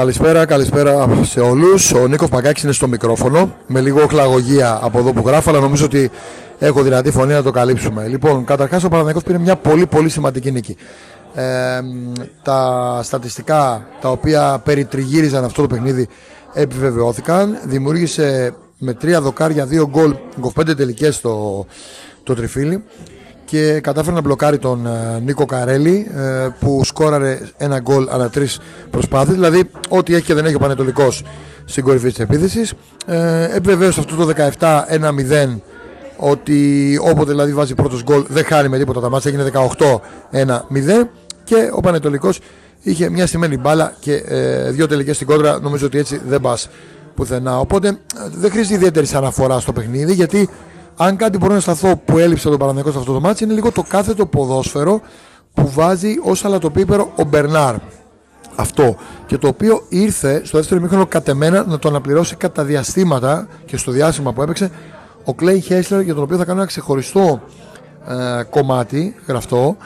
Καλησπέρα, καλησπέρα σε όλους. Ο Νίκος Παγκάκης είναι στο μικρόφωνο. Με λίγο χλαγωγία από εδώ που γράφω, αλλά νομίζω ότι έχω δυνατή φωνή να το καλύψουμε. Λοιπόν, καταρχάς ο Παναθηναϊκός πήρε μια πολύ πολύ σημαντική νίκη. Ε, τα στατιστικά τα οποία περιτριγύριζαν αυτό το παιχνίδι επιβεβαιώθηκαν. Δημιούργησε με τρία δοκάρια, δύο γκολ, 25 τελικές το, το τριφύλι και κατάφερε να μπλοκάρει τον ε, Νίκο Καρέλη ε, που σκόραρε ένα γκολ ανά τρεις προσπάθειες. Δηλαδή, ό,τι έχει και δεν έχει ο Πανετολικός στην κορυφή της επίθεσης. Ε, επιβεβαίωσε αυτό το 17-1-0 ότι όποτε δηλαδή βάζει πρώτος γκολ δεν χάνει με τίποτα. Τα μάτια έγινε 18-1-0 και ο Πανετολικός είχε μια στημένη μπάλα και ε, δύο τελικές στην κόντρα. Νομίζω ότι έτσι δεν πας πουθενά. Οπότε ε, δεν χρειάζεται ιδιαίτερη αναφορά στο παιχνίδι γιατί αν κάτι μπορώ να σταθώ που έλειψε τον Παναθηναϊκό σε αυτό το μάτσο είναι λίγο το κάθετο ποδόσφαιρο που βάζει ως αλατοπίπερο ο Μπερνάρ. Αυτό. Και το οποίο ήρθε στο δεύτερο μήχρονο κατεμένα να το αναπληρώσει κατά διαστήματα και στο διάστημα που έπαιξε ο Κλέι Χέσλερ για τον οποίο θα κάνω ένα ξεχωριστό ε, κομμάτι γραφτό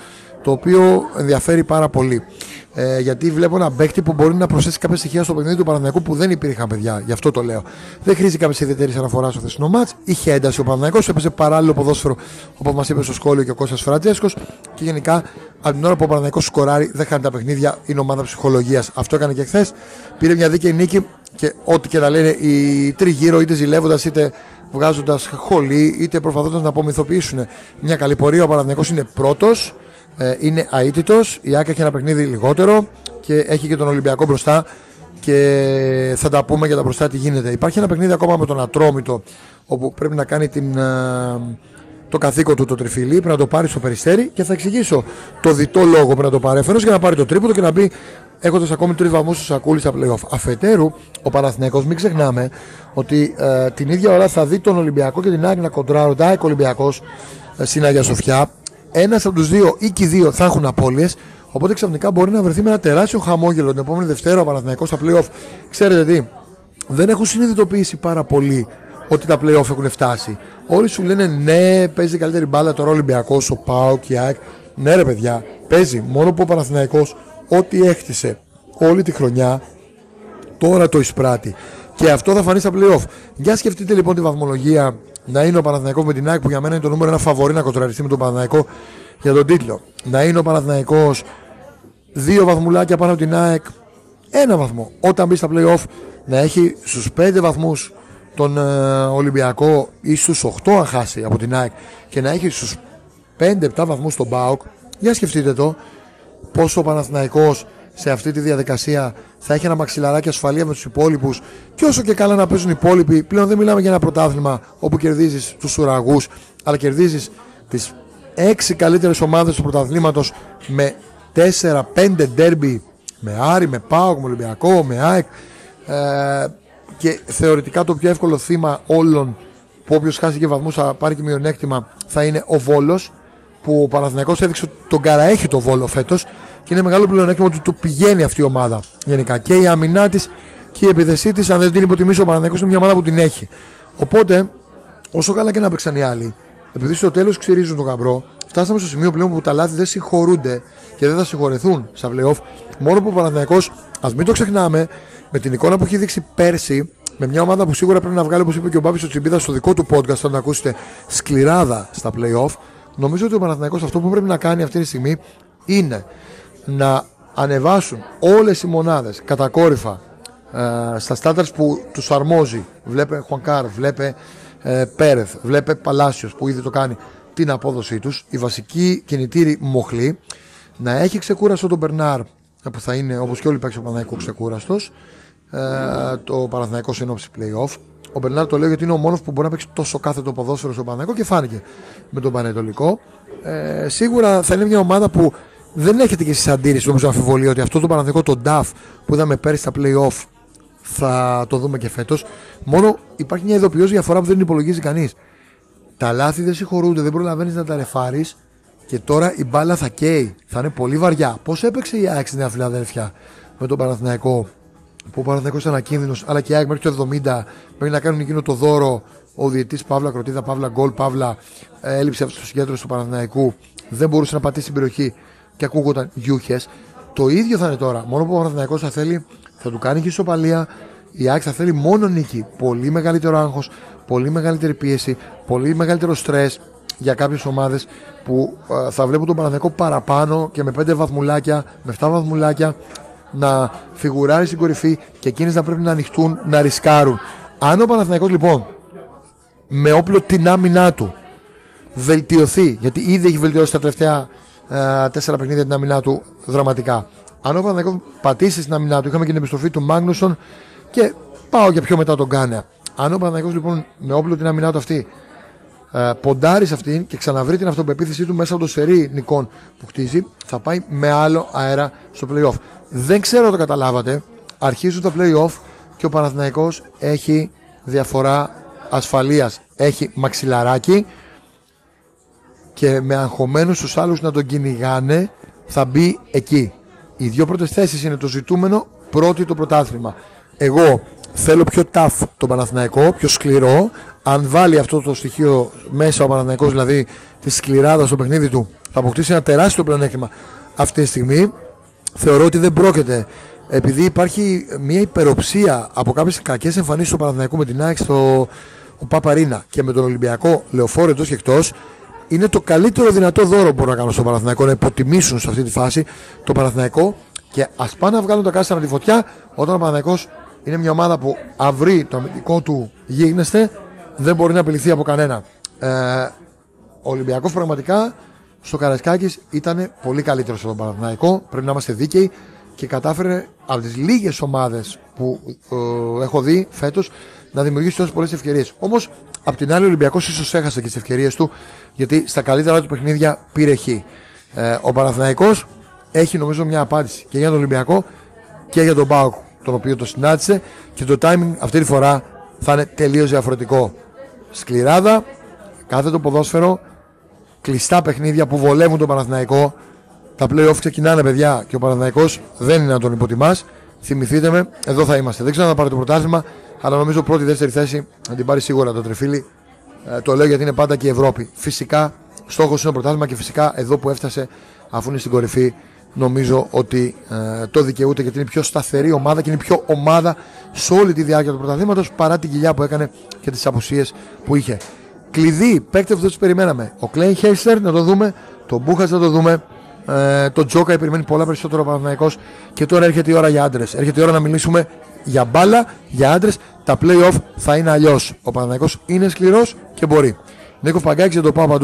το οποίο ενδιαφέρει πάρα πολύ. Ε, γιατί βλέπω ένα παίκτη που μπορεί να προσθέσει κάποια στοιχεία στο παιχνίδι του Παναθηναϊκού που δεν υπήρχαν παιδιά. Γι' αυτό το λέω. Δεν χρήζει κάποια ιδιαίτερη αναφορά στο θεσινό μάτς. Είχε ένταση ο Παναθηναϊκός, έπαιζε παράλληλο ποδόσφαιρο όπως μας είπε στο σχόλιο και ο Κώστας Φραντζέσκος. Και γενικά από την ώρα που ο Παναθηναϊκός σκοράρει δεν χάνει τα παιχνίδια, είναι ομάδα ψυχολογίας. Αυτό έκανε και χθες. Πήρε μια δίκαιη νίκη και ό,τι και να λένε οι τριγύρω, είτε ζηλεύοντας είτε βγάζοντας χολή, είτε προσπαθώντας να απομυθοποιήσουν μια καλή πορεία. Ο Παναθηναϊκός είναι πρώτος ε, είναι αίτητος. Η Άκη έχει ένα παιχνίδι λιγότερο και έχει και τον Ολυμπιακό μπροστά. Και θα τα πούμε για τα μπροστά τι γίνεται. Υπάρχει ένα παιχνίδι ακόμα με τον Ατρόμητο όπου πρέπει να κάνει την, ε, το καθήκον του το τριφυλί. Πρέπει να το πάρει στο περιστέρι και θα εξηγήσω το διτό λόγο πρέπει να το πάρει για να πάρει το τρίποδο και να μπει έχοντας ακόμη τρεις βαθμούς στο σακούλι στα playoff. Αφετέρου, ο Παναθηναϊκός μην ξεχνάμε ότι ε, την ίδια ώρα θα δει τον Ολυμπιακό και την Άκη να κοντράρουν. Ολυμπιακός ε, στην Αγία Σοφιά ένας από τους δύο ή και οι δύο θα έχουν απώλειες. Οπότε ξαφνικά μπορεί να βρεθεί με ένα τεράστιο χαμόγελο την επόμενη Δευτέρα ο Παναθηναϊκός στα playoff. Ξέρετε τι, δεν έχουν συνειδητοποιήσει πάρα πολύ ότι τα playoff έχουν φτάσει. Όλοι σου λένε ναι, παίζει καλύτερη μπάλα τώρα ο Ολυμπιακός, ο Πάο και η Ναι, ρε παιδιά, παίζει. Μόνο που ο Παναθηναϊκός ό,τι έχτισε όλη τη χρονιά τώρα το εισπράττει. Και αυτό θα φανεί στα playoff. Για σκεφτείτε λοιπόν τη βαθμολογία να είναι ο Παναθηναϊκός με την ΑΕΚ που για μένα είναι το νούμερο ένα φαβορή να κοντραριστεί με τον Παναθηναϊκό για τον τίτλο. Να είναι ο Παναθηναϊκός δύο βαθμουλάκια πάνω από την ΑΕΚ, ένα βαθμό. Όταν μπει στα playoff να έχει στους πέντε βαθμούς τον ε, Ολυμπιακό ή στους 8 αν χάσει από την ΑΕΚ και να έχει στους 5-7 βαθμούς τον ΠΑΟΚ για σκεφτείτε το πόσο ο Παναθηναϊκός σε αυτή τη διαδικασία θα έχει ένα μαξιλαράκι ασφαλεία με τους υπόλοιπους. Και όσο και καλά να παίζουν οι υπόλοιποι, πλέον δεν μιλάμε για ένα πρωτάθλημα όπου κερδίζεις τους ουραγούς, αλλά κερδίζεις τις έξι καλύτερες ομάδες του πρωταθλήματος με 4-5 ντέρμπι με Άρη, με Πάοκ, με Ολυμπιακό, με ΑΕΚ. Ε, και θεωρητικά το πιο εύκολο θύμα όλων που όποιος χάσει και βαθμούς θα πάρει και μειονέκτημα θα είναι ο Βόλος που ο Παναθηναϊκός έδειξε ότι τον καραέχει το Βόλο φέτος και είναι μεγάλο πλεονέκτημα ότι του πηγαίνει αυτή η ομάδα γενικά. Και η αμυνά της και η επιδεσή της, αν δεν την υποτιμήσει ο Παναθηναϊκός, είναι μια ομάδα που την έχει. Οπότε, όσο καλά και να παίξαν οι άλλοι, επειδή στο τέλος ξυρίζουν τον καμπρό, φτάσαμε στο σημείο πλέον που τα λάθη δεν συγχωρούνται και δεν θα συγχωρεθούν στα playoff. Μόνο που ο Παναθηναϊκός, ας μην το ξεχνάμε, με την εικόνα που έχει δείξει πέρσι, με μια ομάδα που σίγουρα πρέπει να βγάλει, όπως είπε και ο Μπάμπης ο Τσιμπίδα στο δικό του podcast, όταν ακούσετε σκληράδα στα playoff, νομίζω ότι ο Παναθηναϊκός αυτό που πρέπει να κάνει αυτή τη στιγμή είναι να ανεβάσουν όλες οι μονάδες κατακόρυφα ε, στα στάνταρς που τους αρμόζει. Βλέπε Χουανκάρ, βλέπε ε, Πέρεθ, βλέπε Παλάσιος που ήδη το κάνει την απόδοσή τους. Η βασική κινητήρη μοχλή να έχει ξεκούραστο τον Μπερνάρ που θα είναι όπως και όλοι παίξουν ο Παναθηναϊκό ξεκούραστος ε, το Παναθηναϊκός συνόψη playoff. Ο Μπερνάρ το λέω γιατί είναι ο μόνος που μπορεί να παίξει τόσο κάθετο ποδόσφαιρο στο Παναθηναϊκό και φάνηκε με τον Πανετολικό. Ε, σίγουρα θα είναι μια ομάδα που δεν έχετε και εσείς αντίρρηση νομίζω αμφιβολία ότι αυτό το Παναθηνικό το DAF που είδαμε πέρυσι στα playoff θα το δούμε και φέτος. Μόνο υπάρχει μια ειδοποιώς διαφορά που δεν υπολογίζει κανείς. Τα λάθη δεν συγχωρούνται, δεν προλαβαίνεις να τα ρεφάρεις και τώρα η μπάλα θα καίει. Θα είναι πολύ βαριά. Πώς έπαιξε η ΑΕΚ στη Νέα Φιλαδέλφια με τον Παναθηναϊκό, που ο Παναθηναϊκός ήταν ακίνδυνος, αλλά και η ΑΕΚ μέχρι το 70 μέχρι να κάνουν εκείνο το δώρο ο διετή Παύλα Κροτίδα, Παύλα Γκολ, Παύλα ε, έλλειψη αυτοσυγκέντρωση του Παναθηναϊκού. Δεν μπορούσε να πατήσει την περιοχή και ακούγονταν γιούχες. Το ίδιο θα είναι τώρα. Μόνο που ο Παναθηναϊκός θα θέλει, θα του κάνει και ισοπαλία. Η ΑΕΚ θα θέλει μόνο νίκη. Πολύ μεγαλύτερο άγχος, πολύ μεγαλύτερη πίεση, πολύ μεγαλύτερο στρες για κάποιες ομάδες που ε, θα βλέπουν τον Παναθηναϊκό παραπάνω και με 5 βαθμουλάκια, με 7 βαθμουλάκια να φιγουράρει στην κορυφή και εκείνες να πρέπει να ανοιχτούν, να ρισκάρουν. Αν ο Παναθηναϊκός λοιπόν με όπλο την άμυνά του βελτιωθεί, γιατί ήδη έχει βελτιώσει τα τελευταία ε, τέσσερα παιχνίδια την άμυνά του δραματικά. Αν ο Παναθηναϊκός πατήσει στην άμυνά του, είχαμε και την επιστροφή του Μάγνουσον και πάω για πιο μετά τον Κάνεα. Αν ο Παναθηναϊκός λοιπόν με όπλο την άμυνά του αυτή ε, ποντάρει σε αυτήν και ξαναβρει την αυτοπεποίθησή του μέσα από το σερί νικών που χτίζει, θα πάει με άλλο αέρα στο playoff. Δεν ξέρω αν το καταλάβατε. Αρχίζουν τα playoff και ο Παναθηναϊκός έχει διαφορά ασφαλείας. Έχει μαξιλαράκι και με αγχωμένους τους άλλους να τον κυνηγάνε θα μπει εκεί. Οι δύο πρώτες θέσεις είναι το ζητούμενο, πρώτη το πρωτάθλημα. Εγώ θέλω πιο tough τον Παναθηναϊκό, πιο σκληρό. Αν βάλει αυτό το στοιχείο μέσα ο Παναθηναϊκός, δηλαδή τη σκληράδα στο παιχνίδι του, θα αποκτήσει ένα τεράστιο πλεονέκτημα αυτή τη στιγμή. Θεωρώ ότι δεν πρόκειται επειδή υπάρχει μια υπεροψία από κάποιες κακές εμφανίσεις του Παναθηναϊκού με την ΑΕΚ στο Παπαρίνα και με τον Ολυμπιακό λεωφόρο εντός και εκτός, είναι το καλύτερο δυνατό δώρο που μπορούν να κάνουν στο Παναθηναϊκό να υποτιμήσουν σε αυτή τη φάση το Παναθηναϊκό και ας πάνε να βγάλουν τα κάστρα τη φωτιά όταν ο Παναθηναϊκός είναι μια ομάδα που αυρεί το αμυντικό του γίγνεσθε, δεν μπορεί να απειληθεί από κανένα. Ε, ο Ολυμπιακός πραγματικά στο Καρασκάκη ήταν πολύ καλύτερος από τον Παναθηναϊκό. Πρέπει να είμαστε δίκαιοι και κατάφερε από τις λίγες ομάδες που ε, έχω δει φέτος να δημιουργήσει τόσες πολλές ευκαιρίες. Όμως, απ' την άλλη, ο Ολυμπιακός ίσως έχασε και τις ευκαιρίες του, γιατί στα καλύτερα του παιχνίδια πήρε χ. Ε, ο Παναθηναϊκός έχει νομίζω μια απάντηση και για τον Ολυμπιακό και για τον Πάοκ, τον οποίο το συνάντησε και το timing αυτή τη φορά θα είναι τελείως διαφορετικό. Σκληράδα, κάθε το ποδόσφαιρο, κλειστά παιχνίδια που βολεύουν τον Παναθηναϊκό. Τα playoff ξεκινάνε, παιδιά, και ο Παναθηναϊκός δεν είναι να τον υποτιμάς. Θυμηθείτε με, εδώ θα είμαστε. Δεν ξέρω αν θα πάρει το πρωτάθλημα, αλλά νομίζω πρώτη-δεύτερη θέση θα την πάρει σίγουρα το τρεφίλι. Ε, το λέω γιατί είναι πάντα και η Ευρώπη. Φυσικά στόχος είναι το πρωτάθλημα και φυσικά εδώ που έφτασε, αφού είναι στην κορυφή, νομίζω ότι ε, το δικαιούται γιατί είναι πιο σταθερή ομάδα και είναι πιο ομάδα σε όλη τη διάρκεια του πρωταθλήματος παρά την κοιλιά που έκανε και τις απουσίες που είχε. Κλειδί, παίκτες που δεν τους περιμέναμε. Ο Κλέιν Χέιστερ να το δούμε, τον Μπούχας να το δούμε, ε, το Τζόκα περιμένει πολλά περισσότερο ο Παναθυναϊκό και τώρα έρχεται η ώρα για άντρες. Έρχεται η ώρα να μιλήσουμε για μπάλα, για άντρες. Τα playoff θα είναι αλλιώς. Ο Παναθυναϊκό είναι σκληρός και μπορεί. Νίκος Παγκάκης για το πάω